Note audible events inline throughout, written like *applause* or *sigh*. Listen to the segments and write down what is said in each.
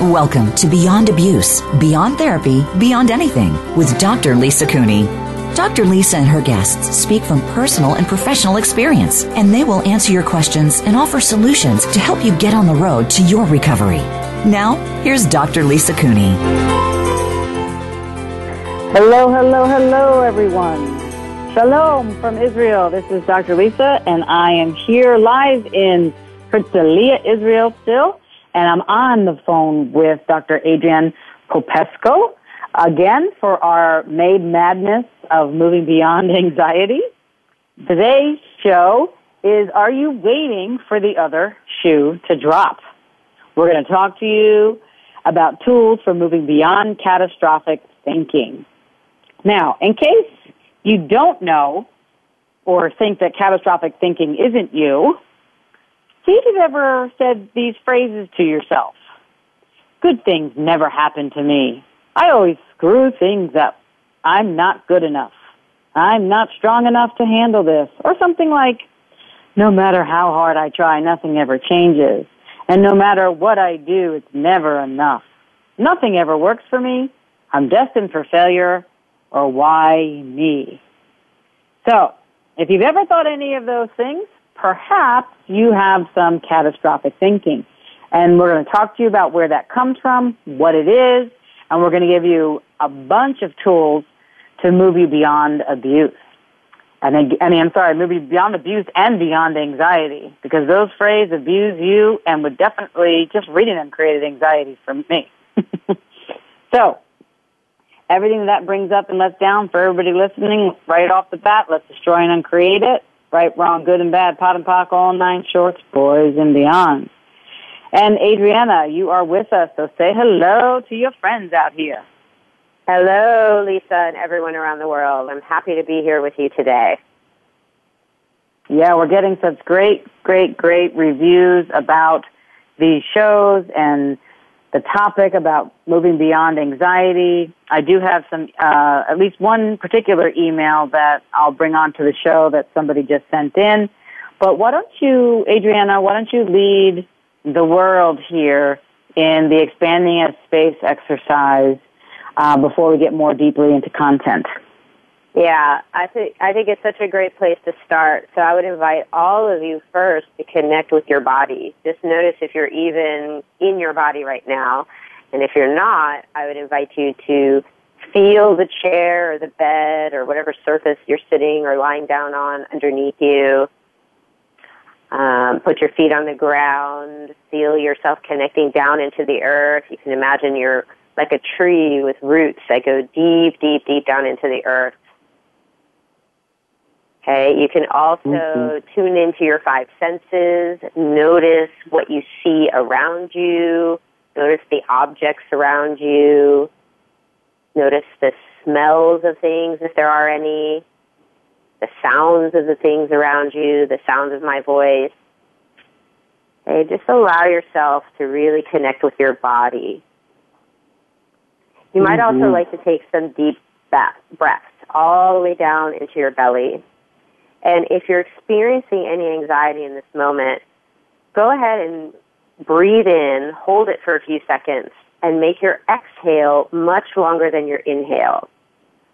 Welcome to Beyond Abuse, Beyond Therapy, Beyond Anything with Dr. Lisa Cooney. Dr. Lisa and her guests speak from personal and professional experience, and they will answer your questions and offer solutions to help you get on the road to your recovery. Now, here's Dr. Lisa Cooney. Hello, hello, hello, everyone. Shalom from Israel. This is Dr. Lisa, and I am here live in Herzliya, Israel still and I'm on the phone with Dr. Adrian Popescu again for our Made Madness of Moving Beyond *laughs* Anxiety. Today's show is Are You Waiting for the Other Shoe to Drop? We're going to talk to you about tools for moving beyond catastrophic thinking. Now, in case you don't know or think that catastrophic thinking isn't you, See if you've ever said these phrases to yourself. Good things never happen to me. I always screw things up. I'm not good enough. I'm not strong enough to handle this. Or something like, no matter how hard I try, nothing ever changes. And no matter what I do, it's never enough. Nothing ever works for me. I'm destined for failure. Or why me? So, if you've ever thought any of those things, perhaps you have some catastrophic thinking. And we're going to talk to you about where that comes from, what it is, and we're going to give you a bunch of tools to move you beyond abuse. And I, mean, I'm sorry, move you beyond abuse and beyond anxiety, because those phrases abuse you and would definitely, just reading them created anxiety for me. *laughs* so, everything that brings up and lets down for everybody listening, right off the bat, let's destroy and uncreate it right, wrong, good and bad, POD and POC, all nine shorts, boys and beyond. And Adriana, you are with us, so say hello to your friends out here. Hello, Lisa, and everyone around the world. I'm happy to be here with you today. Yeah, we're getting such great, great, great reviews about these shows and the topic about moving beyond anxiety. I do have some, uh, at least one particular email that I'll bring onto the show that somebody just sent in. But why don't you, Adriana, why don't you lead the world here in the expanding as space exercise uh, before we get more deeply into content? Yeah, I think I think it's such a great place to start. So I would invite all of you first to connect with your body. Just notice if you're even in your body right now, and if you're not, I would invite you to feel the chair or the bed or whatever surface you're sitting or lying down on underneath you. Um, put your feet on the ground. Feel yourself connecting down into the earth. You can imagine you're like a tree with roots that go deep, deep, deep down into the earth. Okay, you can also mm-hmm. tune into your five senses, notice what you see around you, notice the objects around you, notice the smells of things if there are any, the sounds of the things around you, the sounds of my voice. Okay, just allow yourself to really connect with your body. You might mm-hmm. also like to take some deep breaths all the way down into your belly. And if you're experiencing any anxiety in this moment, go ahead and breathe in, hold it for a few seconds, and make your exhale much longer than your inhale.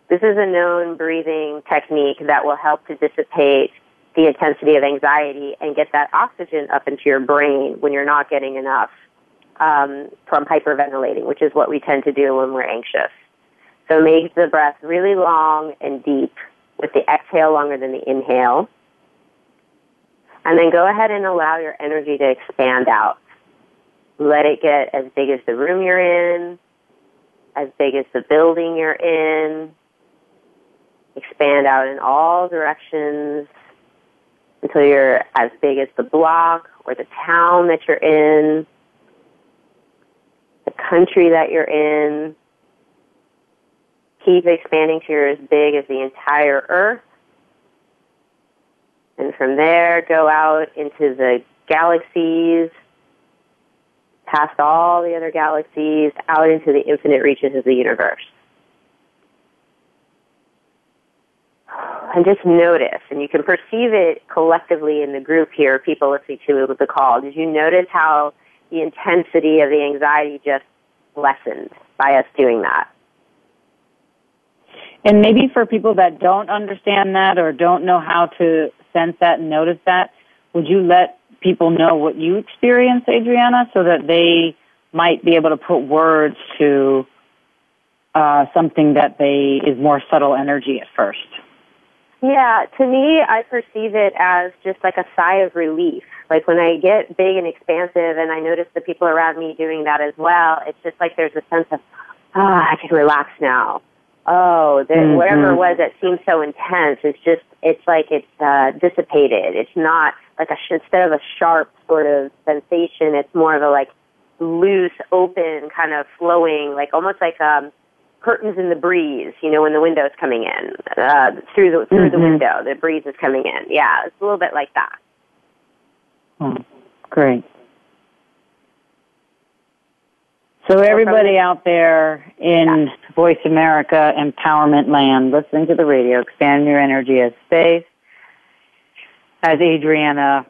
This is a known breathing technique that will help to dissipate the intensity of anxiety and get that oxygen up into your brain when you're not getting enough um, from hyperventilating, which is what we tend to do when we're anxious. So make the breath really long and deep with the exhale longer than the inhale. And then go ahead and allow your energy to expand out. Let it get as big as the room you're in, as big as the building you're in. Expand out in all directions until you're as big as the block or the town that you're in, the country that you're in. Keep expanding to you're as big as the entire earth. And from there, go out into the galaxies, past all the other galaxies, out into the infinite reaches of the universe. *sighs* And just notice, and you can perceive it collectively in the group here, people listening to the call. Did you notice how the intensity of the anxiety just lessened by us doing that? And maybe for people that don't understand that or don't know how to sense that and notice that, would you let people know what you experience, Adriana, so that they might be able to put words to uh, something that they is more subtle energy at first? Yeah, to me, I perceive it as just like a sigh of relief. Like when I get big and expansive and I notice the people around me doing that as well, it's just like there's a sense of, ah, oh, I can relax now oh, the, mm-hmm. whatever it was that seemed so intense, it's just, it's like it's uh, dissipated. It's not like a, instead of a sharp sort of sensation, it's more of a like loose, open, kind of flowing, like almost like um, curtains in the breeze, you know, when the window's coming in, uh, through the, through mm-hmm. the window, the breeze is coming in. Yeah, it's a little bit like that. Oh, great. So everybody out there in Voice America Empowerment Land, listening to the radio, expand your energy as space, as Adriana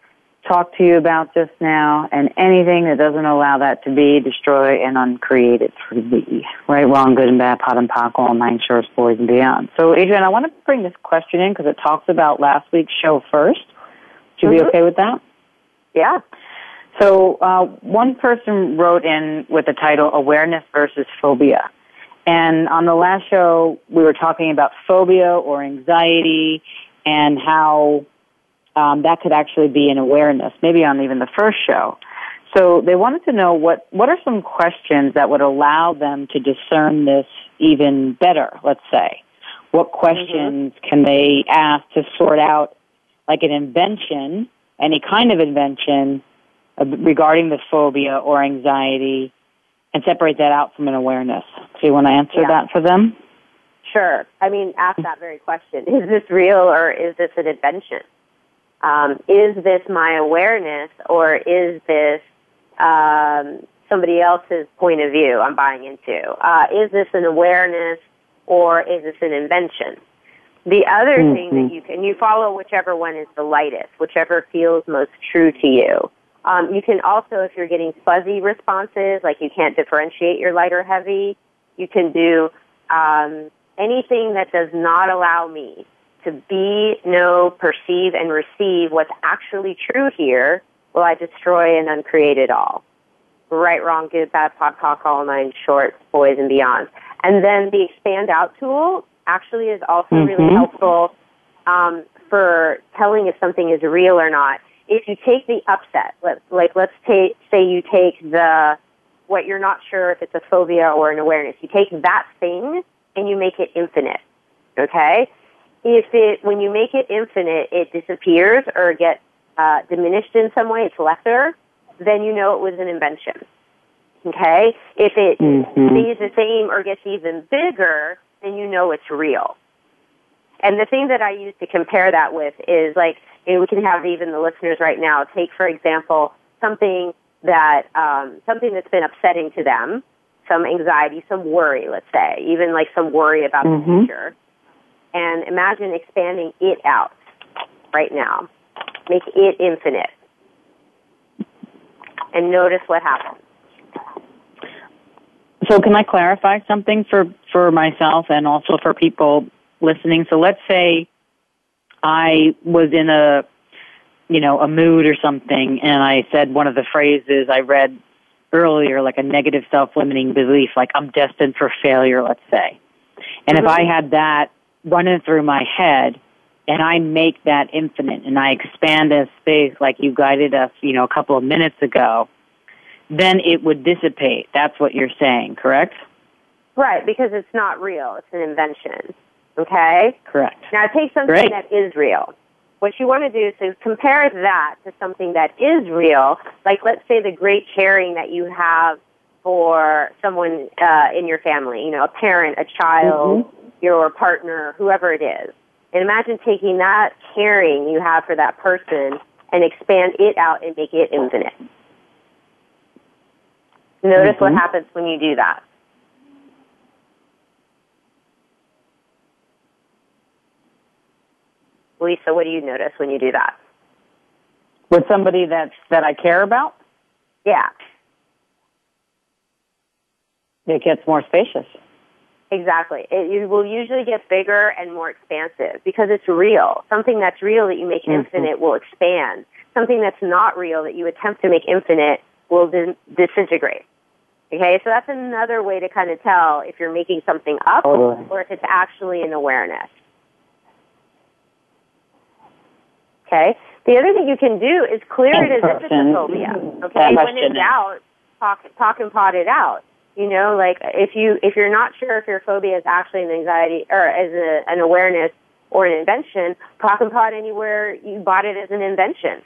talked to you about just now, and anything that doesn't allow that to be, destroy and uncreate it for thee. Right, wrong, good and bad, POD and POC, all nine shorts, boys and beyond. So Adriana, I want to bring this question in because it talks about last week's show first. Would you mm-hmm. be okay with that? Yeah. So uh, one person wrote in with the title "Awareness versus Phobia," and on the last show we were talking about phobia or anxiety and how um, that could actually be an awareness. Maybe on even the first show. So they wanted to know what what are some questions that would allow them to discern this even better. Let's say, what questions mm-hmm. can they ask to sort out like an invention, any kind of invention regarding the phobia or anxiety and separate that out from an awareness. So you want to answer yeah. that for them? Sure. I mean, ask that very question. Is this real or is this an invention? Um, is this my awareness or is this um, somebody else's point of view I'm buying into? Uh, is this an awareness or is this an invention? The other mm-hmm. thing that you can, you follow whichever one is the lightest, whichever feels most true to you. Um, you can also, if you're getting fuzzy responses, like you can't differentiate your light or heavy, you can do um, anything that does not allow me to be, know, perceive, and receive what's actually true here. Will I destroy and uncreate it all? Right, wrong, good, bad, POD, POC, all nine, short, boys, and beyond. And then the expand out tool actually is also mm-hmm. really helpful um, for telling if something is real or not if you take the upset, let, like let's take, say you take the, what you're not sure if it's a phobia or an awareness, you take that thing and you make it infinite. Okay? If it, when you make it infinite, it disappears or gets uh, diminished in some way, it's lesser, then you know it was an invention. Okay? If it mm-hmm. stays the same or gets even bigger, then you know it's real. And the thing that I use to compare that with is like, and we can have even the listeners right now take, for example, something that um, something that's been upsetting to them, some anxiety, some worry, let's say, even like some worry about mm-hmm. the future, and imagine expanding it out right now. Make it infinite, and notice what happens. So, can I clarify something for for myself and also for people listening? So, let's say I was in a, you know, a mood or something, and I said one of the phrases I read earlier, like a negative self-limiting belief, like I'm destined for failure, let's say. And mm-hmm. if I had that running through my head, and I make that infinite and I expand as space like you guided us, you know, a couple of minutes ago, then it would dissipate. That's what you're saying, correct? Right, because it's not real. It's an invention. Okay? Correct. Now take something Great. that is real. What you want to do is compare that to something that is real, like let's say the great caring that you have for someone uh, in your family, you know, a parent, a child, mm-hmm. your partner, whoever it is. And imagine taking that caring you have for that person and expand it out and make it infinite. Notice mm-hmm. what happens when you do that. Lisa, what do you notice when you do that? With somebody that's that I care about? Yeah. It gets more spacious. Exactly. It will usually get bigger and more expansive because it's real. Something that's real that you make mm-hmm. infinite will expand. Something that's not real that you attempt to make infinite will dis- disintegrate. Okay, so that's another way to kind of tell if you're making something up totally. or if it's actually an awareness. Okay. The other thing you can do is clear it as if it's a phobia. Okay. When in doubt, talk talk and pot it out. You know, like if you if you're not sure if your phobia is actually an anxiety or as a, an awareness or an invention, talk and pot anywhere you bought it as an invention.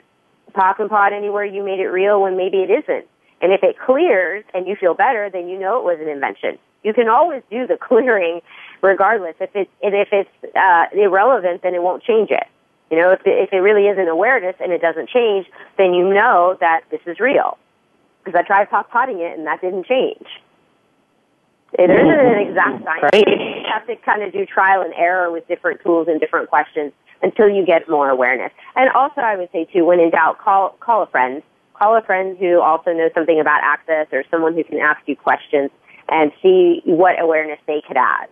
Talk and pot anywhere you made it real when maybe it isn't. And if it clears and you feel better, then you know it was an invention. You can always do the *laughs* clearing regardless. If it's if it's uh, irrelevant, then it won't change it. You know, if it, if it really is an awareness and it doesn't change, then you know that this is real. Because I tried pot potting it and that didn't change. It mm-hmm. isn't an exact science. Right. You have to kind of do trial and error with different tools and different questions until you get more awareness. And also, I would say too, when in doubt, call call a friend. Call a friend who also knows something about access, or someone who can ask you questions and see what awareness they could add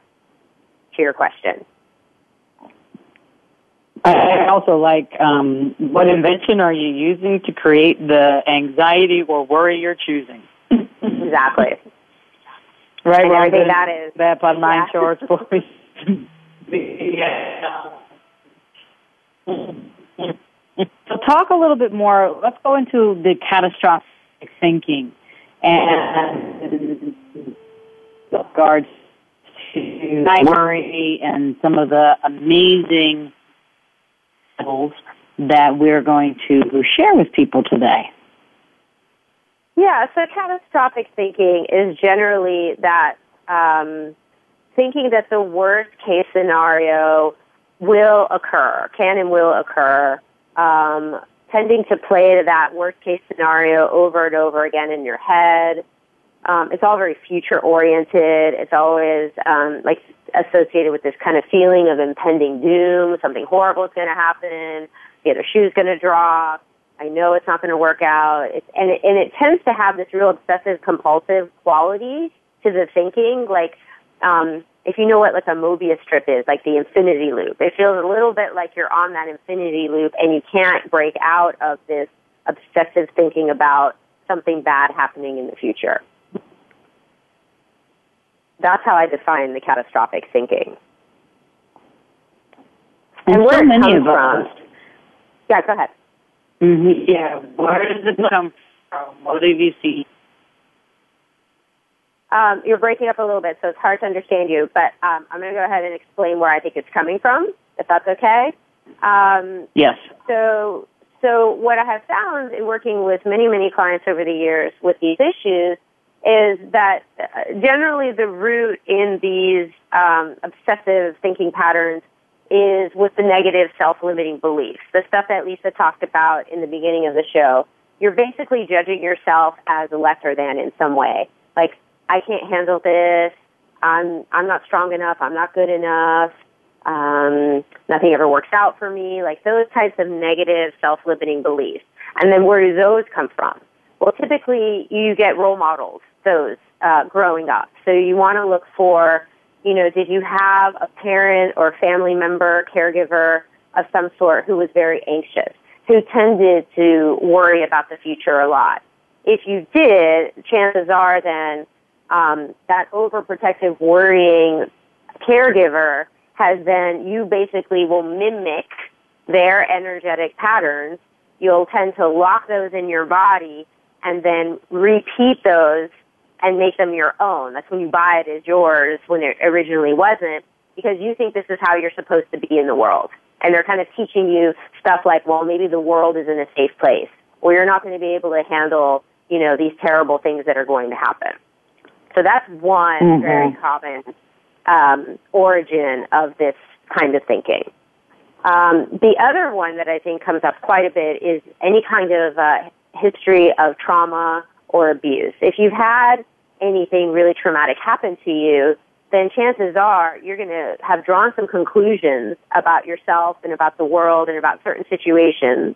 to your question. I also like um, what invention are you using to create the anxiety or worry you're choosing? exactly. *laughs* Right, and everything that is. That part nine yeah. shorts *laughs* for yeah. So talk a little bit more. Let's go into the catastrophic thinking and regards to worry and some of the amazing that we're going to share with people today. Yeah, so catastrophic thinking is generally that um, thinking that the worst case scenario will occur, can and will occur, um, tending to play that worst case scenario over and over again in your head. Um, it's all very future oriented. It's always um, like associated with this kind of feeling of impending doom. Something horrible is going to happen. The other shoe's going to drop. I know it's not going to work out. It's, and it, and it tends to have this real obsessive compulsive quality to the thinking. Like, um, if you know what like a Mobius strip is, like the infinity loop, it feels a little bit like you're on that infinity loop and you can't break out of this obsessive thinking about something bad happening in the future. That's how I define the catastrophic thinking. And, and where so many it comes of from. us. Yeah, go ahead. Mm-hmm. Yeah, where does it come from? What have you seen? Um, you're breaking up a little bit, so it's hard to understand you. But um, I'm going to go ahead and explain where I think it's coming from, if that's okay. Um, yes. So, so what I have found in working with many, many clients over the years with these issues is that uh, generally the root in these um, obsessive thinking patterns is with the negative self-limiting beliefs, the stuff that Lisa talked about in the beginning of the show. You're basically judging yourself as lesser than in some way. Like, I can't handle this. I'm I'm not strong enough. I'm not good enough. Um, nothing ever works out for me. Like those types of negative self-limiting beliefs. And then where do those come from? Well, typically you get role models those uh, growing up. So you want to look for, you know, did you have a parent or family member, caregiver of some sort who was very anxious, who tended to worry about the future a lot? If you did, chances are then um, that overprotective, worrying caregiver has then, you basically will mimic their energetic patterns. You'll tend to lock those in your body and then repeat those and make them your own. That's when you buy it as yours when it originally wasn't because you think this is how you're supposed to be in the world. And they're kind of teaching you stuff like, well, maybe the world is in a safe place or you're not going to be able to handle, you know, these terrible things that are going to happen. So that's one mm-hmm. very common um, origin of this kind of thinking. Um, the other one that I think comes up quite a bit is any kind of uh, history of trauma or abuse. If you've had anything really traumatic happen to you, then chances are you're going to have drawn some conclusions about yourself and about the world and about certain situations.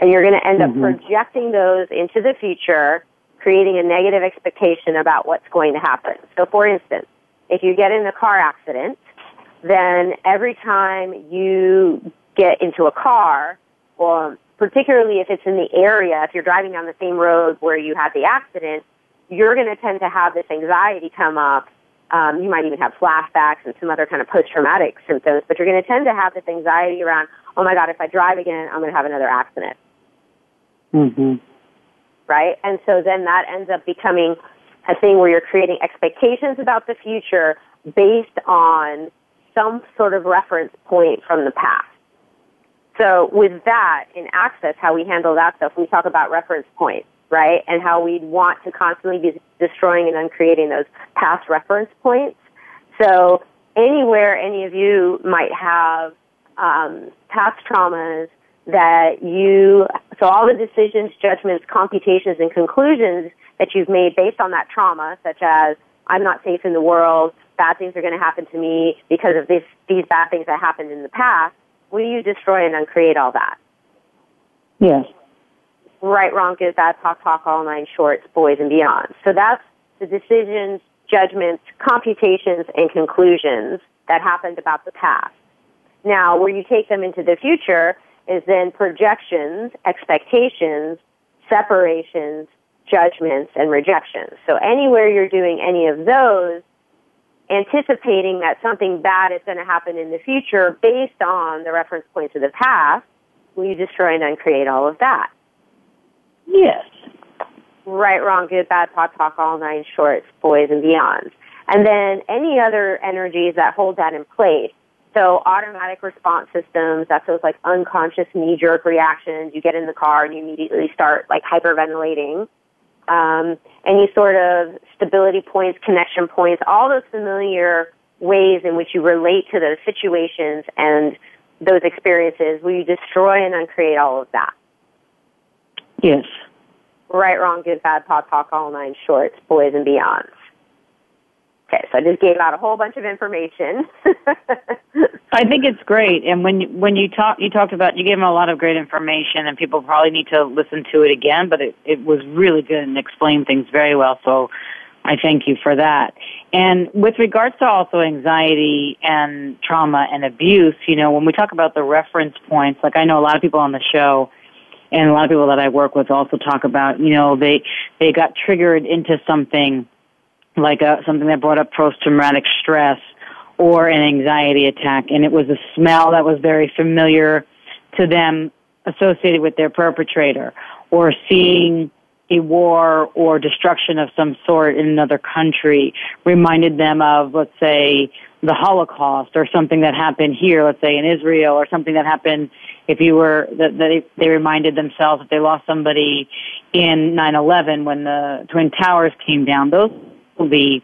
And you're going to end mm-hmm. up projecting those into the future, creating a negative expectation about what's going to happen. So, for instance, if you get in a car accident, then every time you get into a car, or particularly if it's in the area, if you're driving down the same road where you had the accident, you're going to tend to have this anxiety come up um, you might even have flashbacks and some other kind of post-traumatic symptoms, but you're going to tend to have this anxiety around, oh my God, if I drive again, I'm going to have another accident. Mm-hmm. Right? And so then that ends up becoming a thing where you're creating expectations about the future based on some sort of reference point from the past. So with that, in Access, how we handle that stuff, we talk about reference points right? And how we want to constantly be destroying and uncreating those past reference points. So anywhere any of you might have um, past traumas that you, so all the decisions, judgments, computations, and conclusions that you've made based on that trauma, such as I'm not safe in the world, bad things are going to happen to me because of this, these bad things that happened in the past, will you destroy and uncreate all that? Yes right, wrong, good, bad, talk, talk, all nine shorts, boys and beyond. So that's the decisions, judgments, computations, and conclusions that happened about the past. Now, where you take them into the future is then projections, expectations, separations, judgments, and rejections. So anywhere you're doing any of those, anticipating that something bad is going to happen in the future based on the reference points of the past, will you destroy and uncreate all of that? Yes. Right, wrong, good, bad, talk, talk, all nine shorts, boys and beyond. And then any other energies that hold that in place. So automatic response systems, that's those like unconscious knee-jerk reactions. You get in the car and you immediately start like hyperventilating. Um, any sort of stability points, connection points, all those familiar ways in which you relate to those situations and those experiences, will you destroy and uncreate all of that? Yes. Right, wrong, good, bad, POD, talk, all nine shorts, boys and beyonds. Okay, so I just gave out a whole bunch of information. *laughs* I think it's great, and when you, when you talk, you talked about you gave them a lot of great information, and people probably need to listen to it again. But it, it was really good and explained things very well. So I thank you for that. And with regards to also anxiety and trauma and abuse, you know, when we talk about the reference points, like I know a lot of people on the show and a lot of people that I work with also talk about, you know, they they got triggered into something like a, something that brought up post-traumatic stress or an anxiety attack, and it was a smell that was very familiar to them associated with their perpetrator, or seeing a war or destruction of some sort in another country reminded them of, let's say, the Holocaust or something that happened here, let's say in Israel, or something that happened if you were that they, they reminded themselves that they lost somebody in 9/11 when the twin towers came down. Those will be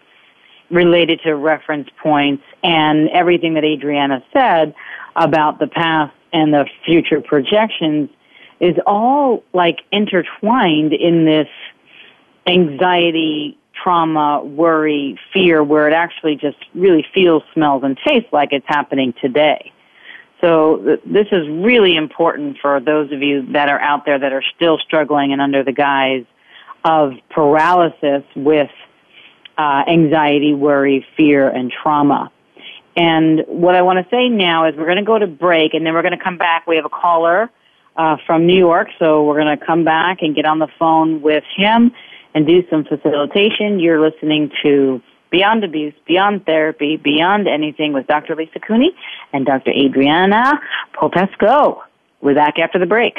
related to reference points and everything that Adriana said about the past and the future projections is all like intertwined in this anxiety, trauma, worry, fear, where it actually just really feels, smells, and tastes like it's happening today. So th- this is really important for those of you that are out there that are still struggling and under the guise of paralysis with uh, anxiety, worry, fear, and trauma. And what I want to say now is we're going to go to break and then we're going to come back. We have a caller uh, from New York, so we're going to come back and get on the phone with him and do some facilitation. You're listening to Beyond Abuse, Beyond Therapy, Beyond Anything with Dr. Lisa Cooney and Dr. Adriana Popescu. We're back after the break.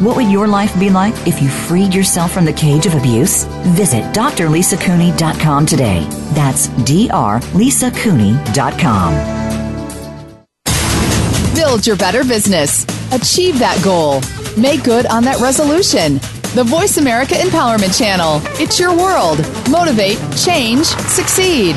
What would your life be like if you freed yourself from the cage of abuse? Visit drlisacooney.com today. That's drlisacooney.com. Build your better business. Achieve that goal. Make good on that resolution. The Voice America Empowerment Channel. It's your world. Motivate, change, succeed.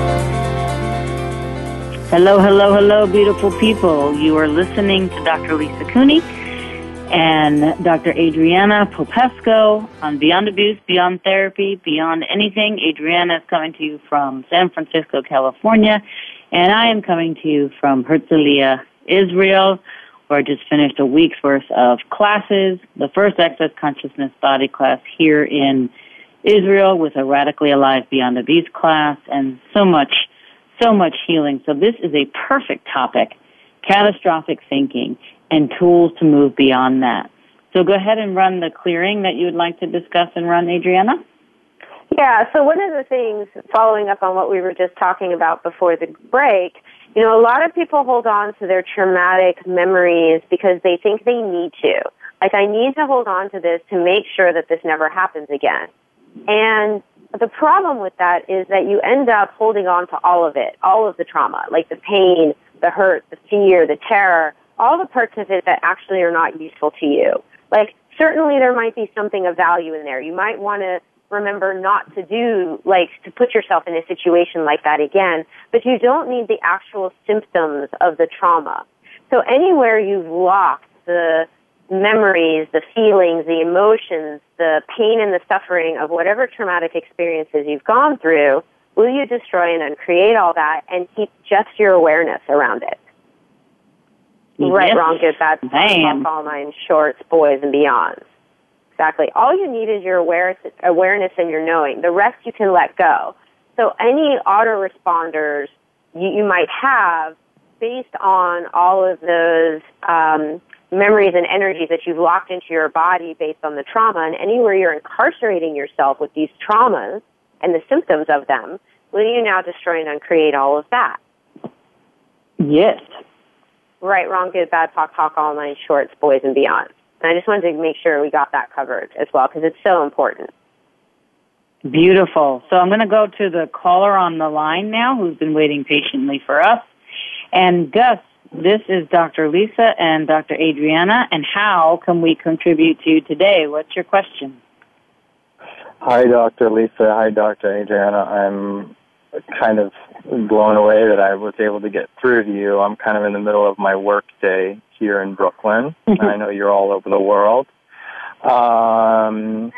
Hello, hello, hello, beautiful people. You are listening to Dr. Lisa Cooney and Dr. Adriana Popescu on Beyond Abuse, Beyond Therapy, Beyond Anything. Adriana is coming to you from San Francisco, California, and I am coming to you from Herzliya, Israel, where I just finished a week's worth of classes, the first Access Consciousness Body class here in Israel with a Radically Alive Beyond Abuse class, and so much so much healing. So this is a perfect topic, catastrophic thinking and tools to move beyond that. So go ahead and run the clearing that you would like to discuss and run, Adriana. Yeah, so one of the things, following up on what we were just talking about before the break, you know, a lot of people hold on to their traumatic memories because they think they need to. Like, I need to hold on to this to make sure that this never happens again. And the problem with that is that you end up holding on to all of it, all of the trauma, like the pain, the hurt, the fear, the terror, all the parts of it that actually are not useful to you. Like, certainly there might be something of value in there. You might want to remember not to do, like, to put yourself in a situation like that again, but you don't need the actual symptoms of the trauma. So anywhere you've locked the memories, the feelings, the emotions, the pain and the suffering of whatever traumatic experiences you've gone through, will you destroy and uncreate all that and keep just your awareness around it? Yes. Right, wrong, good, bad, all nine shorts, boys, and beyonds. Exactly. All you need is your awareness, awareness and your knowing. The rest you can let go. So any autoresponders you, you might have based on all of those um, memories and energies that you've locked into your body based on the trauma, and anywhere you're incarcerating yourself with these traumas and the symptoms of them, will you now destroy and uncreate all of that? Yes. Right, wrong, good, bad, talk, talk, all nine shorts, boys, and beyond. And I just wanted to make sure we got that covered as well because it's so important. Beautiful. So I'm going to go to the caller on the line now who's been waiting patiently for us. And Gus, this is Dr. Lisa and Dr. Adriana, and how can we contribute to you today? What's your question? Hi, Dr. Lisa. Hi, Dr. Adriana. I'm kind of blown away that I was able to get through to you. I'm kind of in the middle of my work day here in Brooklyn. *laughs* I know you're all over the world. Um,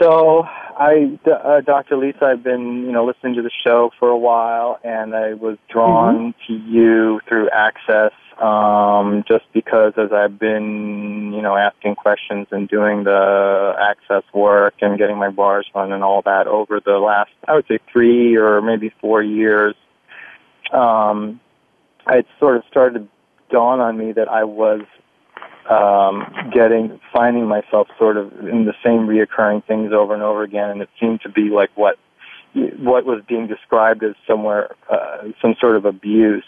so I, uh, Dr. Lisa, I've been, you know, listening to the show for a while, and I was drawn mm-hmm. to you through Access, um, just because as I've been, you know, asking questions and doing the Access work and getting my bars run and all that over the last, I would say, three or maybe four years, um, it sort of started to dawn on me that I was um, getting finding myself sort of in the same reoccurring things over and over again, and it seemed to be like what what was being described as somewhere uh, some sort of abuse.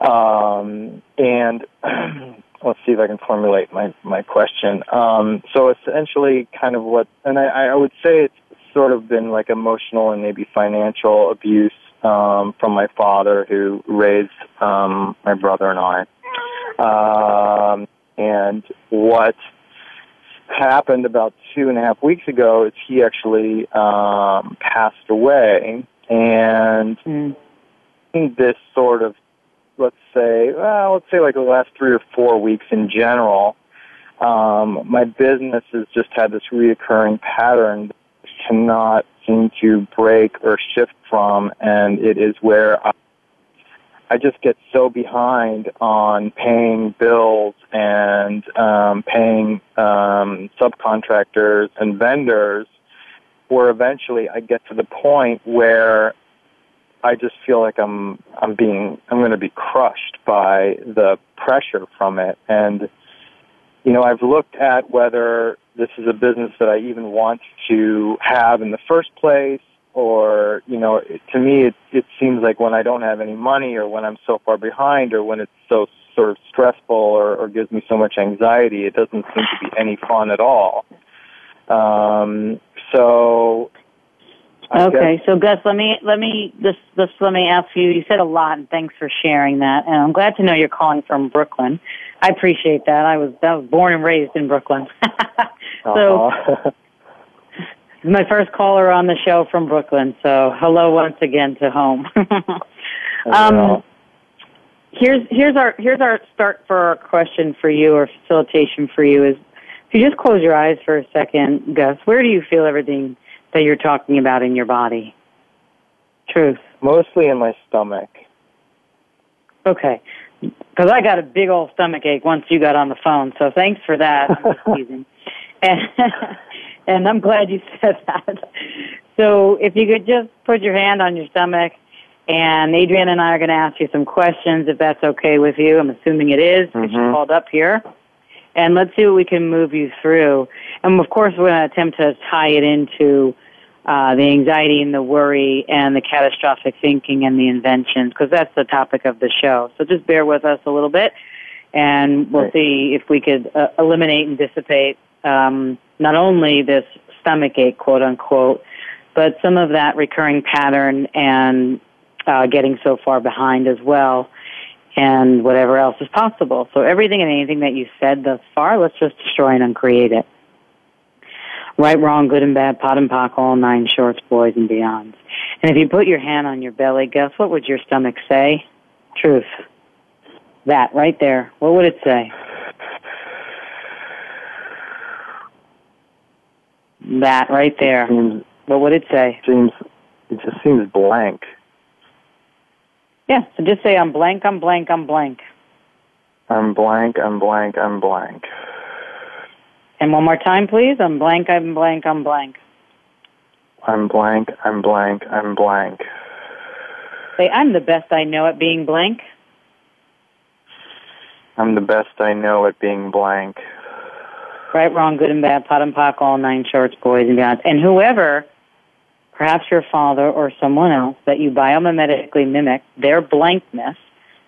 Um, and *clears throat* let's see if I can formulate my my question. Um, so essentially, kind of what, and I, I would say it's sort of been like emotional and maybe financial abuse um, from my father, who raised um, my brother and I. Um, and what happened about two and a half weeks ago is he actually um, passed away, and mm. this sort of, let's say, well, let's say like the last three or four weeks in general, um, my business has just had this reoccurring pattern that cannot seem to break or shift from, and it is where I I just get so behind on paying bills and um, paying um, subcontractors and vendors, where eventually I get to the point where I just feel like I'm I'm being I'm going to be crushed by the pressure from it, and you know I've looked at whether this is a business that I even want to have in the first place or you know it, to me it it seems like when I don't have any money or when I'm so far behind or when it's so sort of stressful or, or gives me so much anxiety it doesn't seem to be any fun at all. Um so I okay guess, so gus let me let me just just let me ask you you said a lot and thanks for sharing that and i'm glad to know you're calling from brooklyn. I appreciate that. I was i was born and raised in brooklyn. *laughs* So uh-huh. *laughs* my first caller on the show from Brooklyn. So hello once again to home. *laughs* um, here's here's our here's our start for our question for you or facilitation for you is if you just close your eyes for a second, Gus, where do you feel everything that you're talking about in your body? Truth. Mostly in my stomach. Okay. Because I got a big old stomach ache once you got on the phone, so thanks for that. *laughs* and, *laughs* and I'm glad you *laughs* said that. So if you could just put your hand on your stomach, and Adrienne and I are going to ask you some questions if that's okay with you. I'm assuming it is because mm-hmm. you called up here. And let's see what we can move you through. And of course, we're going to attempt to tie it into uh, the anxiety and the worry and the catastrophic thinking and the inventions because that's the topic of the show. So just bear with us a little bit, and we'll right. see if we could uh, eliminate and dissipate um, not only this stomach ache, quote unquote, but some of that recurring pattern and uh, getting so far behind as well, and whatever else is possible. So everything and anything that you said thus far, let's just destroy and uncreate it. Right, wrong, good and bad, POD and POC, all nine shorts, boys and beyonds. And if you put your hand on your belly, Gus what would your stomach say? Truth. That right there. What would it say? That right there. Seems, what would it say? Seems it just seems blank. Yeah, so just say I'm blank, I'm blank, I'm blank. I'm blank, I'm blank, I'm blank. And one more time, please. I'm blank, I'm blank, I'm blank. I'm blank, I'm blank, I'm blank. Say, I'm the best I know at being blank. I'm the best I know at being blank right, wrong, good and bad, POD and POC, all nine shorts, boys and beyond. And whoever, perhaps your father or someone else, that you biomimetically mimic their blankness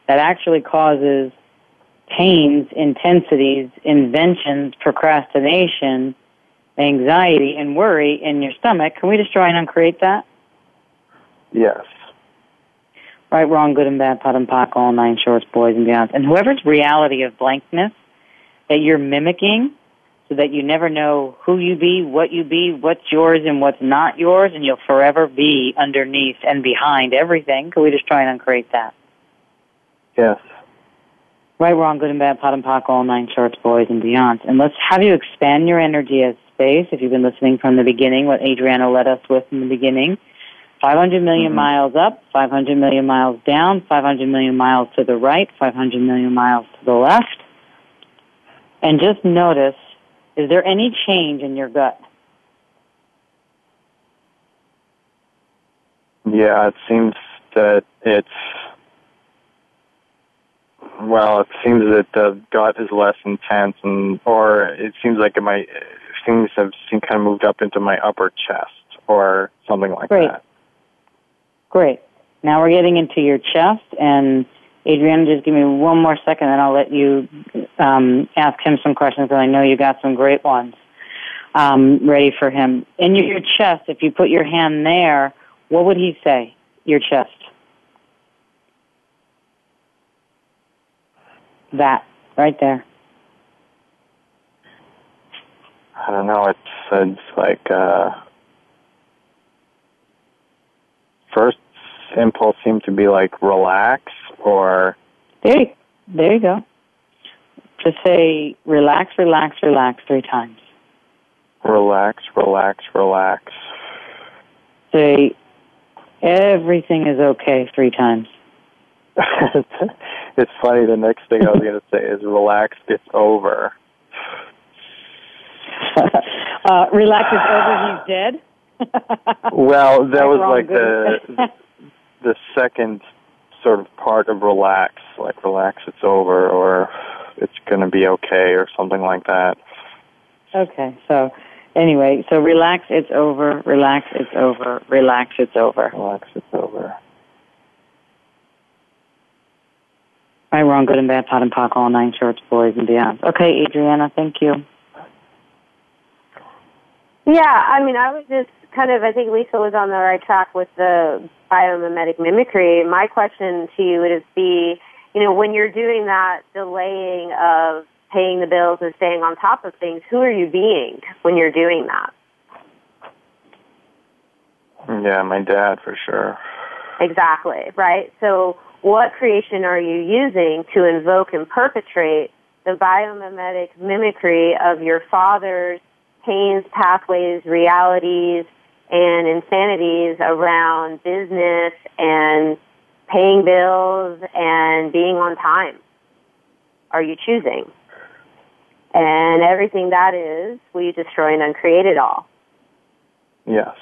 that actually causes pains, intensities, inventions, procrastination, anxiety, and worry in your stomach. Can we just try and uncreate that? Yes. Right, wrong, good and bad, POD and POC, all nine shorts, boys and beyond. And whoever's reality of blankness that you're mimicking so that you never know who you be, what you be, what's yours and what's not yours, and you'll forever be underneath and behind everything. Can we just try and uncreate that? Yes. Right, wrong, good and bad, POD and POC, all nine shorts, boys and beyond. And let's have you expand your energy as space, if you've been listening from the beginning, what Adriana led us with in the beginning, 500 million Mm-hmm. miles up, 500 million miles down, 500 million miles to the right, 500 million miles to the left. And just notice, is there any change in your gut? Yeah, it seems that it's well, it seems that the gut is less intense, and or it seems like my things have seem kind of moved up into my upper chest or something like Great. that. Great. Now we're getting into your chest, and Adriana, just give me one more second, and I'll let you um, ask him some questions. And I know you got some great ones um, ready for him. In your chest, if you put your hand there, what would he say? Your chest. That right there. I don't know. It's it's like uh, first impulse seemed to be like relax or There you, there you go. Just say relax, relax, relax three times. relax, relax, relax. Say everything is okay three times. *laughs* it's funny. The next thing I was going to say is relax. It's over. *laughs* uh, relax is over. He's dead. *laughs* Well, that was like the the second sort of part of relax, like relax, it's over, or it's going to be okay, or something like that. okay. So anyway, so relax. It's over. Relax. It's over. Relax. It's over. Relax, it's over. Right, wrong, good and bad, POD and POC, all nine shorts, boys and beyond. Okay, Adriana, thank you. Yeah, I mean, I was just kind of, I think Lisa was on the right track with the biomimetic mimicry. My question to you would be, you know, when you're doing that delaying of paying the bills and staying on top of things, who are you being when you're doing that? Yeah, my dad for sure. Exactly, right? So what creation are you using to invoke and perpetrate the biomimetic mimicry of your father's pains, pathways, realities, and insanities around business and paying bills and being on time? Are you choosing? And everything that is, will you destroy and uncreate it all? Yes.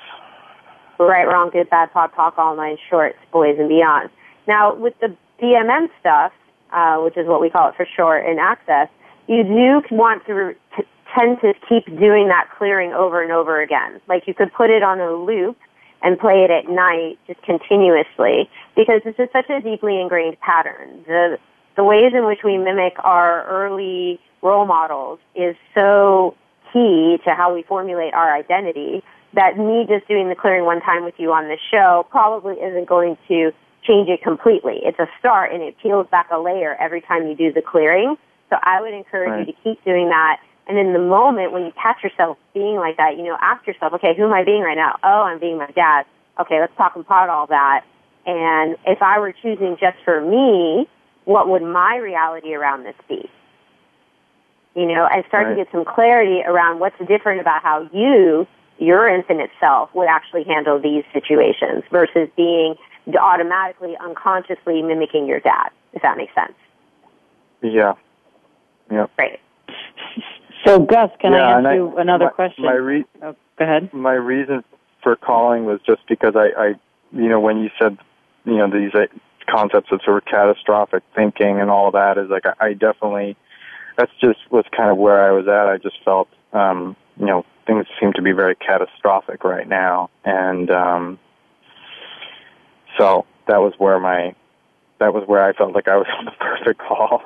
right, wrong, good, bad, pop, talk, all nine shorts, boys and beyond. Now, with the BMM stuff, uh, which is what we call it for short in Access, you do want to, re- to tend to keep doing that clearing over and over again. Like you could put it on a loop and play it at night just continuously because this is such a deeply ingrained pattern. The, the ways in which we mimic our early role models is so key to how we formulate our identity that me just doing the clearing one time with you on this show probably isn't going to change it completely. It's a start and it peels back a layer every time you do the clearing. So I would encourage Right. you to keep doing that. And in the moment when you catch yourself being like that, you know, ask yourself, okay, who am I being right now? Oh, I'm being my dad. Okay, let's talk about all that. And if I were choosing just for me, what would my reality around this be? You know, and start Right. to get some clarity around what's different about how you, your infinite self, would actually handle these situations versus being automatically, unconsciously mimicking your dad, if that makes sense. Yeah. Yep. Great. *laughs* So, Gus, can yeah, I and ask you another my, question? My re- oh, go ahead. my reason for calling was just because I, I, you know, when you said, you know, these uh, concepts of sort of catastrophic thinking and all of that is like I, I definitely, that's just was kind of where I was at. I just felt, um, you know, things seem to be very catastrophic right now, and um, so that was where my, that was where I felt like I was *laughs* on the perfect call.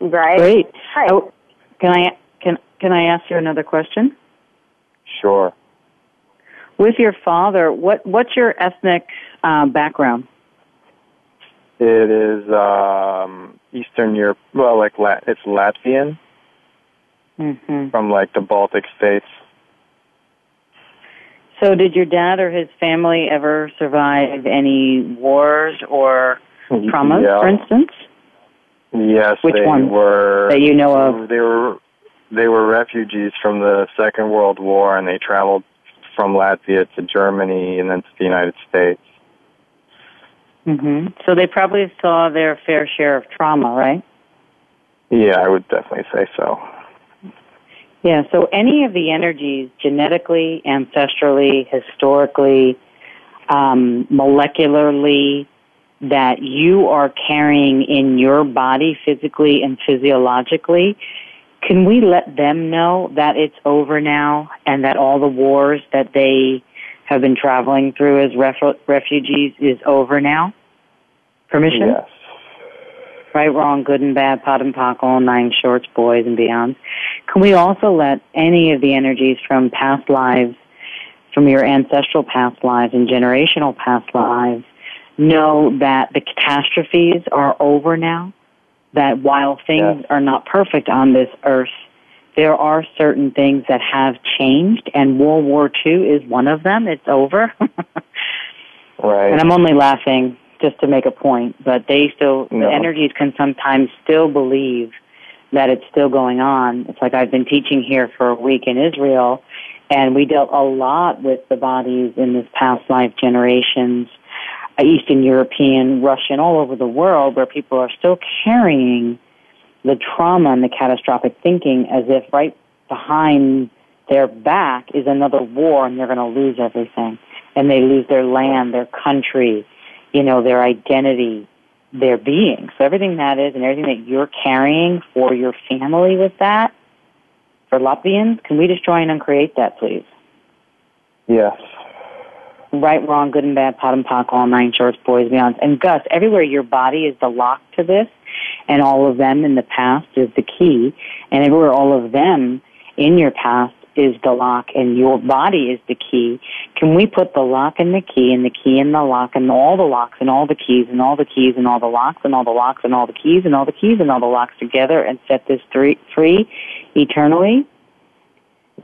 Right? Great. Right. Oh, can I can can I ask you another question? Sure. With your father, what what's your ethnic uh, background? It is um, Eastern Europe. Well, like Lat- it's Latvian hmm from like the Baltic states. So, did your dad or his family ever survive any wars or traumas, Yeah. for instance? Yes, Which they ones were. that you know of? They were. They were refugees from the Second World War, and they traveled from Latvia to Germany and then to the United States. hmm So they probably saw their fair share of trauma, right? Yeah, I would definitely say so. Yeah, so any of the energies genetically, ancestrally, historically, um, molecularly, that you are carrying in your body physically and physiologically, can we let them know that it's over now and that all the wars that they have been traveling through as ref- refugees is over now? Permission? Yes. Right, wrong, good and bad, POD and POC, all nine shorts, boys and beyond. Can we also let any of the energies from past lives, from your ancestral past lives and generational past lives, know that the catastrophes are over now? That while things are not perfect on this earth, there are certain things that have changed, and World War II is one of them. It's over. *laughs* Right. And I'm only laughing just to make a point, but they still, No. the energies can sometimes still believe that it's still going on. It's like I've been teaching here for a week in Israel, and we dealt a lot with the bodies in this past life generations, Eastern European, Russian, all over the world, where people are still carrying the trauma and the catastrophic thinking as if right behind their back is another war and they're going to lose everything and they lose their land, their country, you know, their identity, their being. So everything that is and everything that you're carrying for your family with that, for Latvians, can we destroy and uncreate that, please? yes. Right, wrong, good and bad, POD and POC, all nine shorts, boys, beyond. And Gus, everywhere your body is the lock to this, and all of them in the past is the key, and everywhere all of them in your past is the lock, and your body is the key. Can we put the lock and the key, and the key and the lock, and all the locks and all the keys, and all the keys and all the locks, and all the locks and all the keys, and all the keys and all the locks together, and set this three, free eternally?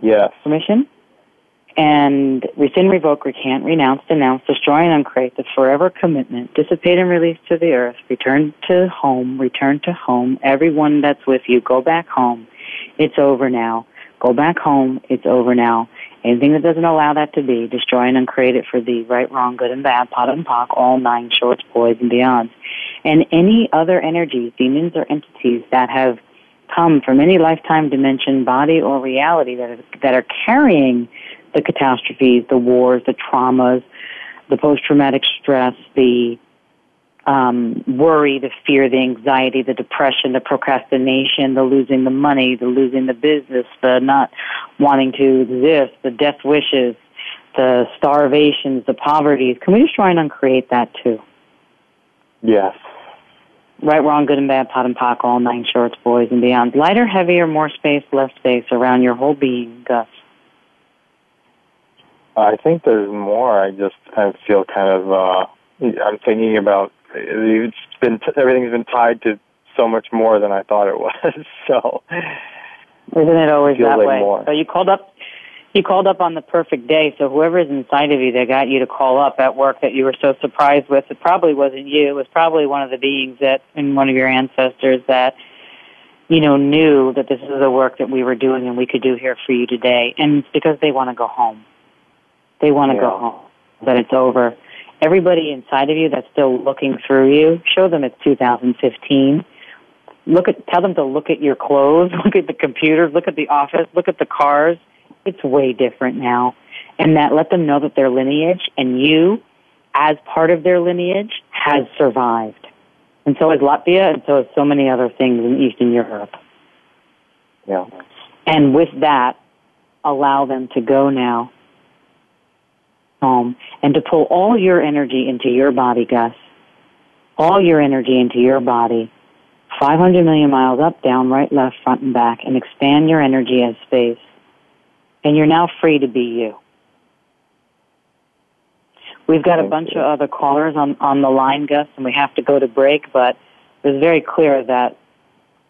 Yes. permission and rescind, revoke, recant, renounce, denounce, destroy, and uncreate the forever commitment, dissipate and release to the earth, return to home, return to home, everyone that's with you, go back home. It's over now. Go back home. It's over now. Anything that doesn't allow that to be, destroy and uncreate it for thee, right, wrong, good and bad, POD and POC, all nine shorts, boys and beyonds. And any other energies, demons or entities that have come from any lifetime dimension, body or reality that that are carrying the catastrophes, the wars, the traumas, the post-traumatic stress, the um, worry, the fear, the anxiety, the depression, the procrastination, the losing the money, the losing the business, the not wanting to exist, the death wishes, the starvations, the poverties. Can we just try and uncreate that too? Yes. Right, wrong, good and bad, POD and POC, all nine shorts, boys and beyond. Lighter, heavier, more space, less space around your whole being, Gus. I think there's more. I just I feel kind of. uh I'm thinking about it's been everything's been tied to so much more than I thought it *laughs* was. so Isn't it always that like way? more. So you called up, you called up on the perfect day. So whoever is inside of you that got you to call up at work that you were so surprised with, it probably wasn't you. It was probably one of the beings that, and one of your ancestors that, you know, knew that this is the work that we were doing and we could do here for you today. And it's because they want to go home. They want to go home. That it's over. Everybody inside of you that's still looking through you, show them it's 2015 look at tell them to look at your clothes, *laughs* look at the computers, look at the office, look at the cars. It's way different now. And that let them know that their lineage and you as part of their lineage has survived. And so has Latvia and so has so many other things in Eastern Europe. yeah. And with that, allow them to go now home and to pull all your energy into your body, Gus. All your energy into your body. 500 million miles up, down, right, left, front, and back, and expand your energy as space. And you're now free to be you. We've got a bunch of other callers on, on the line, Gus, and we have to go to break, but it was very clear that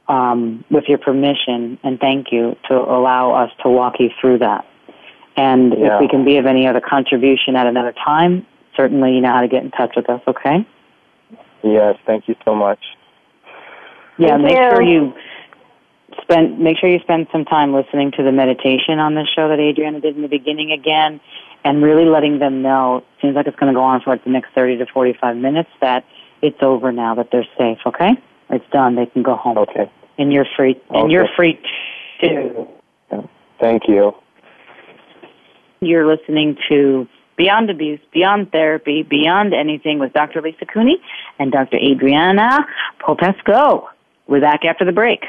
um, with your permission and thank you to allow us to walk you through that. And Yeah. if we can be of any other contribution at another time, certainly you know how to get in touch with us, okay? Yes. Thank you so much. Yeah, Thank make you. sure you spend make sure you spend some time listening to the meditation on this show that Adriana did in the beginning again, and really letting them know. It seems like it's going to go on for like the next thirty to forty-five minutes. That it's over now. That they're safe. Okay, it's done. They can go home. Okay. And you're free. And Okay. you're free too. Thank you. You're listening to Beyond Abuse, Beyond Therapy, Beyond Anything with Dr. Lisa Cooney and Dr. Adriana Popescu. We're back after the break.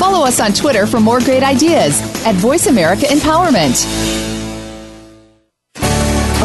Follow us on Twitter for more great ideas at Voice America Empowerment.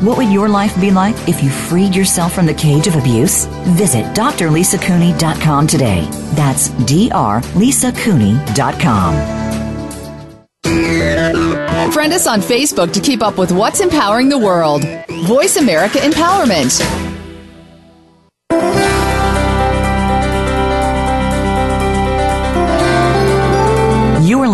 What would your life be like if you freed yourself from the cage of abuse? Visit drlisacooney.com today. That's drlisacooney.com. Friend us on Facebook to keep up with what's empowering the world. Voice America Empowerment.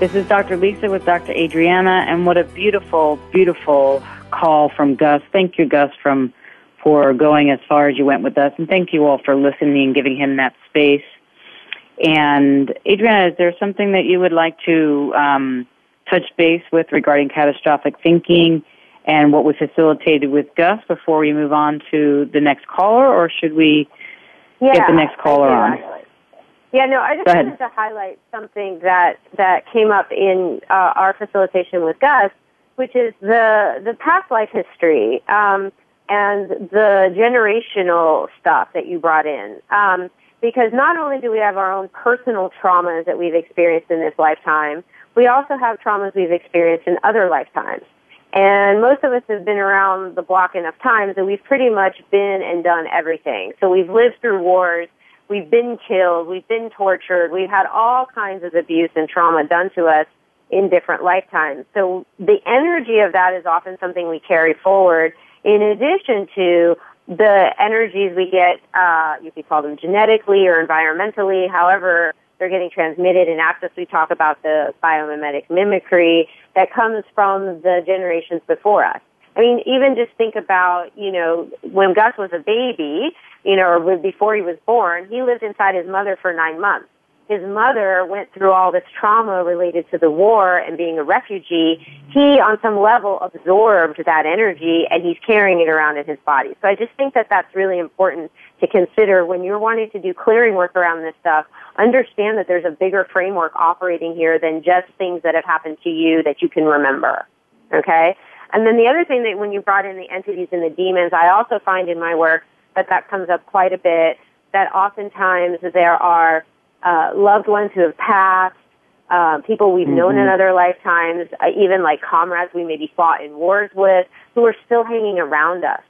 This is Dr. Lisa with Dr. Adriana, and what a beautiful, beautiful call from Gus. Thank you, Gus, from for going as far as you went with us, and thank you all for listening and giving him that space. And Adriana, is there something that you would like to um, touch base with regarding catastrophic thinking and what we facilitated with Gus before we move on to the next caller, or should we yeah, get the next caller on? Yeah, no, I just wanted to highlight something that that came up in uh, our facilitation with Gus, which is the the past life history um, and the generational stuff that you brought in. Um, because not only do we have our own personal traumas that we've experienced in this lifetime, we also have traumas we've experienced in other lifetimes. And most of us have been around the block enough times that we've pretty much been and done everything. So we've lived through wars, we've been killed, we've been tortured, we've had all kinds of abuse and trauma done to us in different lifetimes. So the energy of that is often something we carry forward in addition to the energies we get, uh, you could call them genetically or environmentally, however they're getting transmitted in access. We talk about the biomimetic mimicry that comes from the generations before us. I mean, even just think about, you know, when Gus was a baby, you know, or before he was born, he lived inside his mother for nine months. His mother went through all this trauma related to the war and being a refugee. He, on some level, absorbed that energy and he's carrying it around in his body. So I just think that that's really important to consider when you're wanting to do clearing work around this stuff. Understand that there's a bigger framework operating here than just things that have happened to you that you can remember. Okay? And then the other thing that when you brought in the entities and the demons, I also find in my work that that comes up quite a bit, that oftentimes there are uh, loved ones who have passed, uh, people we've known in other lifetimes, uh, even like comrades we maybe fought in wars with, who are still hanging around us.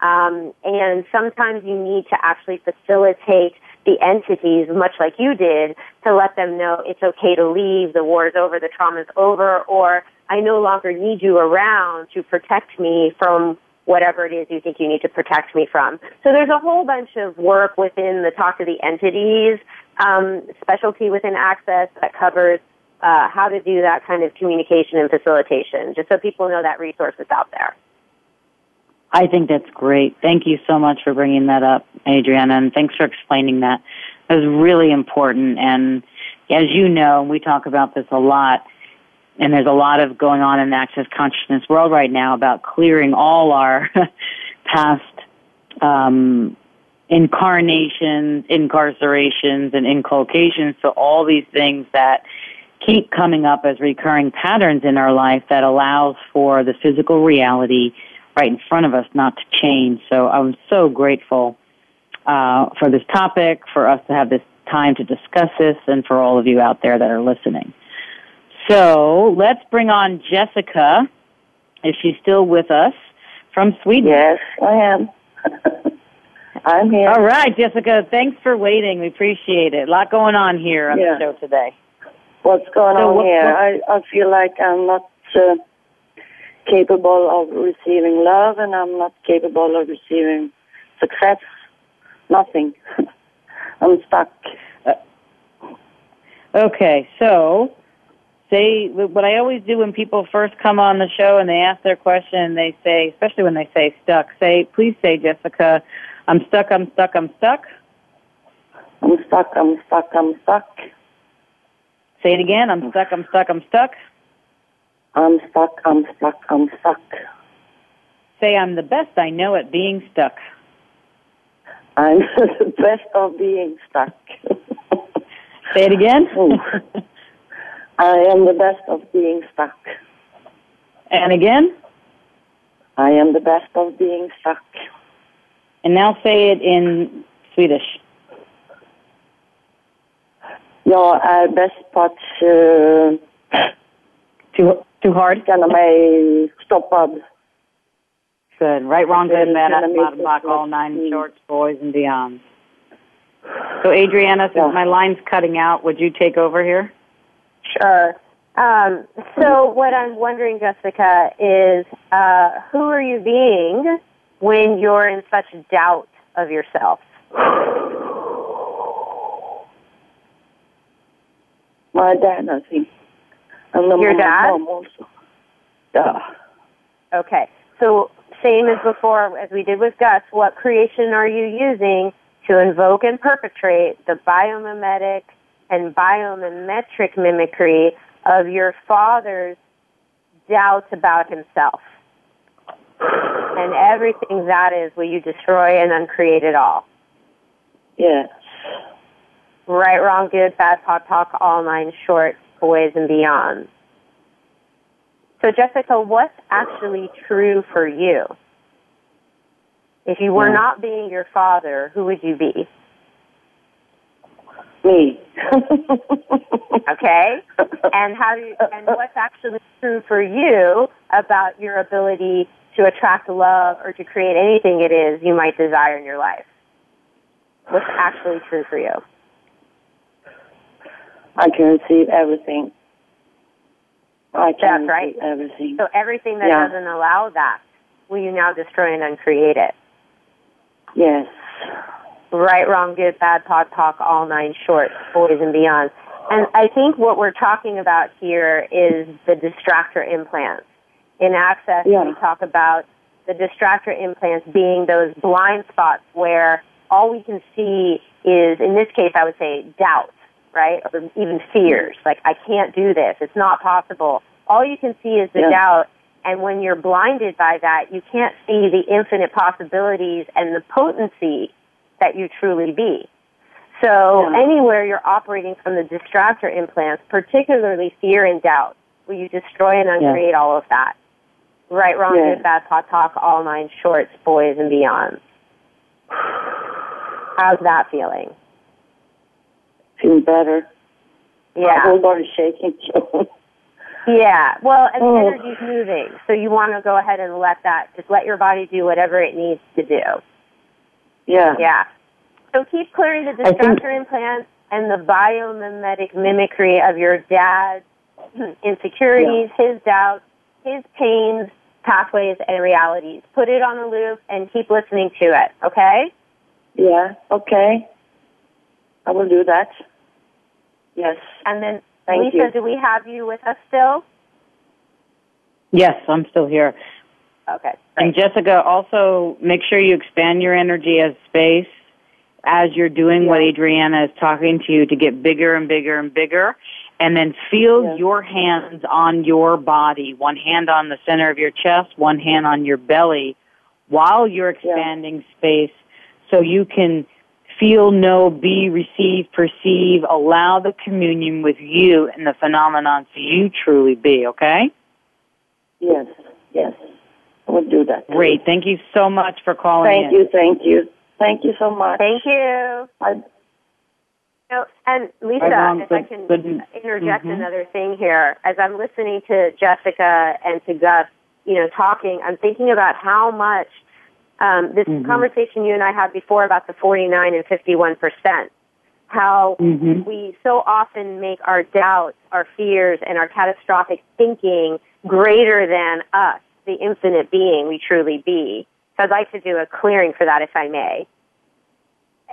Um, and sometimes you need to actually facilitate the entities, much like you did, to let them know it's okay to leave, the war's over, the trauma's over, or I no longer need you around to protect me from whatever it is you think you need to protect me from. So there's a whole bunch of work within the Talk to the Entities um, specialty within Access that covers uh, how to do that kind of communication and facilitation, just so people know that resource is out there. I think that's great. Thank you so much for bringing that up, Adriana, and thanks for explaining that. It was really important. And as you know, we talk about this a lot, and there's a lot of going on in the access consciousness world right now about clearing all our *laughs* past um, incarnations, incarcerations, and inculcations. So all these things that keep coming up as recurring patterns in our life that allows for the physical reality right in front of us not to change. So I'm so grateful uh, for this topic, for us to have this time to discuss this, and for all of you out there that are listening. So let's bring on Jessica, if she's still with us, from Sweden. Yes, I am. *laughs* I'm here. All right, Jessica, thanks for waiting. We appreciate it. A lot going on here on Yeah. the show today. What's going So on what- here? what- I, I feel like I'm not uh, capable of receiving love and I'm not capable of receiving success. Nothing. *laughs* I'm stuck. Okay, so say what I always do when people first come on the show and they ask their question, they say, especially when they say stuck, say, please say, Jessica, I'm stuck, I'm stuck, I'm stuck. I'm stuck. I'm stuck. I'm stuck. Say it again, I'm stuck, I'm stuck, I'm stuck. I'm stuck. I'm stuck. I'm stuck. Say, I'm the best I know at being stuck. I'm *laughs* the best of being stuck. Say it again. *laughs* I am the best of being stuck. and again. I am the best of being stuck. And now say it in Swedish. Jag är bäst på att uh, Too, too hard? känna mig stoppad. Good. Right, wrong, good, bad, make bottom, block, all nine clean. shorts, boys, and beyond. So, Adriana, since Yeah. my line's cutting out, would you take over here? Sure. Um, so what I'm wondering, Jessica, is uh, who are you being when you're in such doubt of yourself? My dad, I think. And Your dad? mom also. Yeah. Okay. So same as before, as we did with Gus, what creation are you using to invoke and perpetrate the biomimetic and biomimetric mimicry of your father's doubts about himself? And everything that is, will you destroy and uncreate it all? Yes. Right, wrong, good, bad, POD, talk, all nine shorts, boys, and beyond. So, Jessica, what's actually true for you? If you were Yeah. not being your father, who would you be? Me. Okay? And how do you, and what's actually true for you about your ability to attract love or to create anything it is you might desire in your life? What's actually true for you? I can receive everything. I can That's right. receive everything. So everything that Yeah. doesn't allow that, will you now destroy and uncreate it? Yes. Right, wrong, good, bad, POD, talk, all nine shorts, boys and beyond. And I think what we're talking about here is the distractor implants. In Access, Yeah. we talk about the distractor implants being those blind spots where all we can see is, in this case, I would say doubt, right? Or even fears, like, I can't do this, it's not possible. All you can see is the Yeah. doubt, and when you're blinded by that, you can't see the infinite possibilities and the potency that you truly be. So Yeah. anywhere you're operating from the distractor implants, particularly fear and doubt, will you destroy and uncreate all of that? Right, wrong, Yeah. good, bad, hot talk, all nine shorts, boys and beyond. How's that feeling? Feel better. Yeah. My Yeah. whole body shaking. *laughs* Yeah. Well, and the Oh. energy's moving, so you want to go ahead and let that, just let your body do whatever it needs to do. Yeah. Yeah. So keep clearing the I think- implants and the biomimetic mimicry of your dad's *clears throat* insecurities, his doubts, his pains, pathways, and realities. Put it on a loop and keep listening to it, okay? Yeah, okay. I will do that. Yes. And then, Thank Lisa, you. do we have you with us still? Yes, I'm still here. Okay. And Jessica, also make sure you expand your energy as space as you're doing what Adriana is talking to you to get bigger and bigger and bigger. And then feel Yeah. your hands on your body. One hand on the center of your chest, one hand on your belly while you're expanding space so you can feel, know, be, receive, perceive, allow the communion with you and the phenomenon to you truly be, okay? Yes, yes. I will do that. Great. Thank you so much for calling Thank in. you, thank you. Thank you so much. Thank you. I, No, and Lisa, Right on. if I can good- interject Mhm. another thing here, as I'm listening to Jessica and to Gus, you know, talking, I'm thinking about how much um, this Mhm. conversation you and I had before about the 49 and 51 percent. How Mhm. we so often make our doubts, our fears, and our catastrophic thinking greater than us, the infinite being we truly be. So I'd like to do a clearing for that, if I may.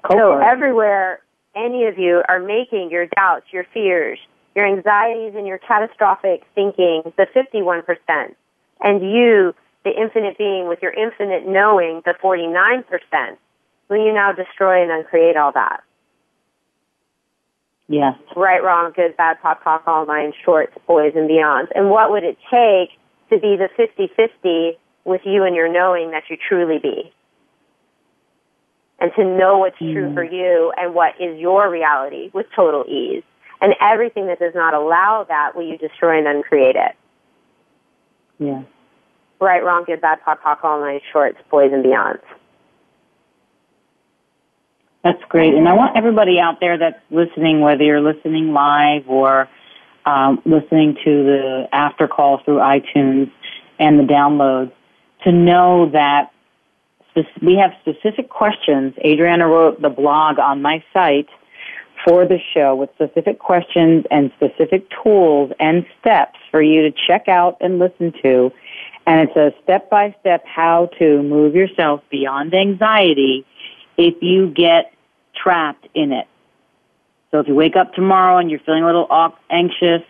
Go so everywhere any of you are making your doubts, your fears, your anxieties, and your catastrophic thinking, the 51%, and you, the infinite being with your infinite knowing, the 49%, will you now destroy and uncreate all that? Yes. Right, wrong, good, bad, pop, talk, all nine, shorts, boys, and beyonds. And what would it take to be the 50-50 with you and your knowing that you truly be? And to know what's true mm. for you and what is your reality with total ease. And everything that does not allow that, will you destroy and uncreate it? Yeah. Right, wrong, good, bad, pop, talk, all nine, shorts, boys, and beyonds. That's great. And I want everybody out there that's listening, whether you're listening live or um, listening to the after call through iTunes and the downloads, to know that we have specific questions. Adriana wrote the blog on my site for the show with specific questions and specific tools and steps for you to check out and listen to. And it's a step by step how to move yourself beyond anxiety if you get trapped in it. So if you wake up tomorrow and you're feeling a little anxious,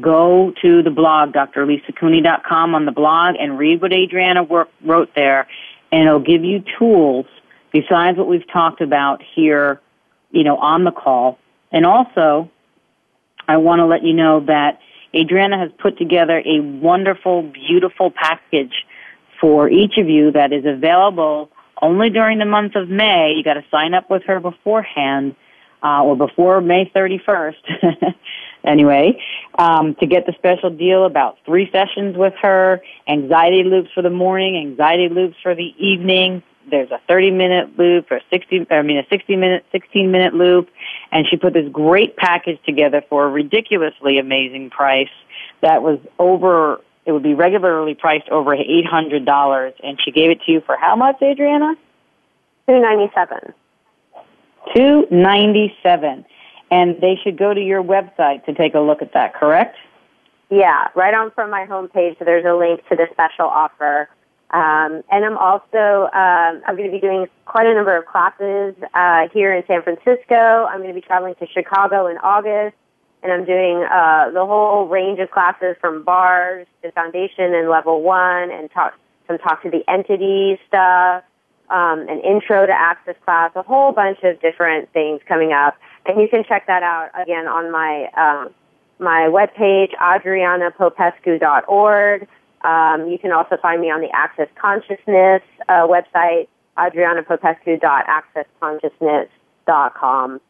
go to the blog, drlisacooney.com on the blog and read what Adriana wor- wrote there and it'll give you tools besides what we've talked about here, you know, on the call. And also, I want to let you know that Adriana has put together a wonderful, beautiful package for each of you that is available only during the month of May. You got to sign up with her beforehand, uh, or before May 31st. *laughs* anyway, um, to get the special deal about three sessions with her, anxiety loops for the morning, anxiety loops for the evening. There's a 30 minute loop or 60, I mean a 60 minute, 16 minute loop, and she put this great package together for a ridiculously amazing price that was over it would be regularly priced over eight hundred dollars, and she gave it to you for how much, Adriana? Two ninety seven. Two ninety seven, and they should go to your website to take a look at that. Correct? Yeah, right on from my homepage, there's a link to the special offer. Um, and I'm also um, I'm going to be doing quite a number of classes uh, here in San Francisco. I'm going to be traveling to Chicago in August, and I'm doing uh, the whole range of classes from bars to foundation and level one, and talk some talk to the entity stuff, um, an intro to access class, a whole bunch of different things coming up. And you can check that out again on my um, my webpage, adrianapopescu.org. Um, you can also find me on the Access Consciousness uh, website, adrianapopescu.accessconsciousness.com.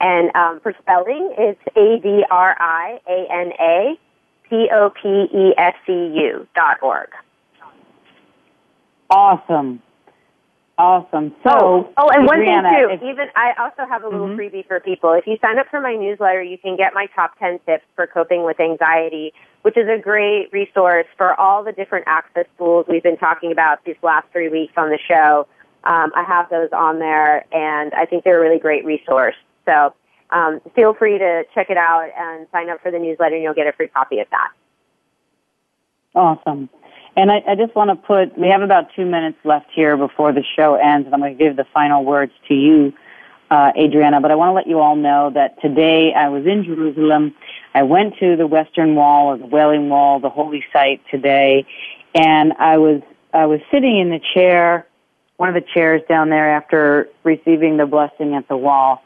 And um, for spelling, it's A-D-R-I-A-N-A-P-O-P-E-S-C-U dot org. Awesome, awesome. So, oh, oh, and one Adriana, thing too, if- even I also have a little Mhm. freebie for people. If you sign up for my newsletter, you can get my top 10 tips for coping with anxiety, which is a great resource for all the different access tools we've been talking about these last three weeks on the show. Um, I have those on there, and I think they're a really great resource. So um, feel free to check it out and sign up for the newsletter, and you'll get a free copy of that. Awesome. And I, I just want to put, we have about two minutes left here before the show ends, and I'm going to give the final words to you, uh, Adriana. But I want to let you all know that today I was in Jerusalem. I went to the Western Wall or the Wailing Wall, the holy site today, and I was I was sitting in the chair, one of the chairs down there after receiving the blessing at the wall,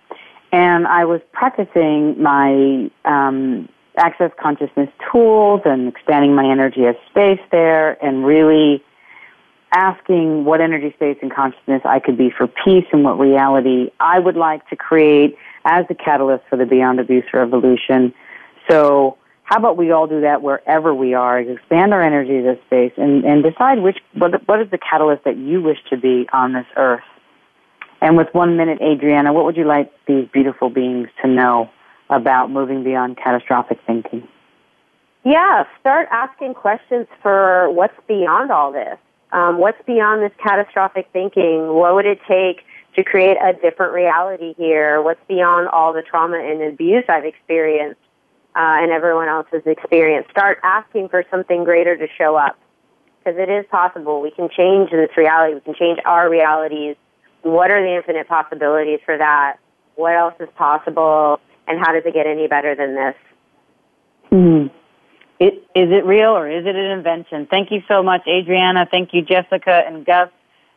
and I was practicing my um, access consciousness tools and expanding my energy of space there, and really asking what energy space and consciousness I could be for peace and what reality I would like to create as the catalyst for the Beyond Abuse revolution. So how about we all do that wherever we are, expand our energy to space, and, and decide which what, what is the catalyst that you wish to be on this earth. And with one minute, Adriana, what would you like these beautiful beings to know about moving beyond catastrophic thinking? Yeah, start asking questions for what's beyond all this. Um, what's beyond this catastrophic thinking? What would it take to create a different reality here? What's beyond all the trauma and abuse I've experienced? uh, and everyone else's experience. Start asking for something greater to show up because it is possible. We can change this reality. We can change our realities. What are the infinite possibilities for that? What else is possible? And how does it get any better than this? Hmm. It, is it real or is it an invention? Thank you so much, Adriana. Thank you, Jessica and Gus.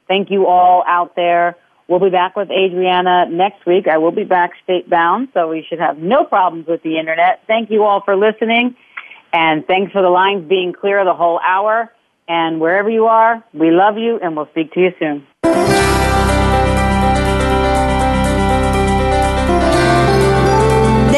Thank you all out there. We'll be back with Adriana next week. I will be back state bound, so we should have no problems with the internet. Thank you all for listening, and thanks for the lines being clear the whole hour. And wherever you are, we love you, and we'll speak to you soon.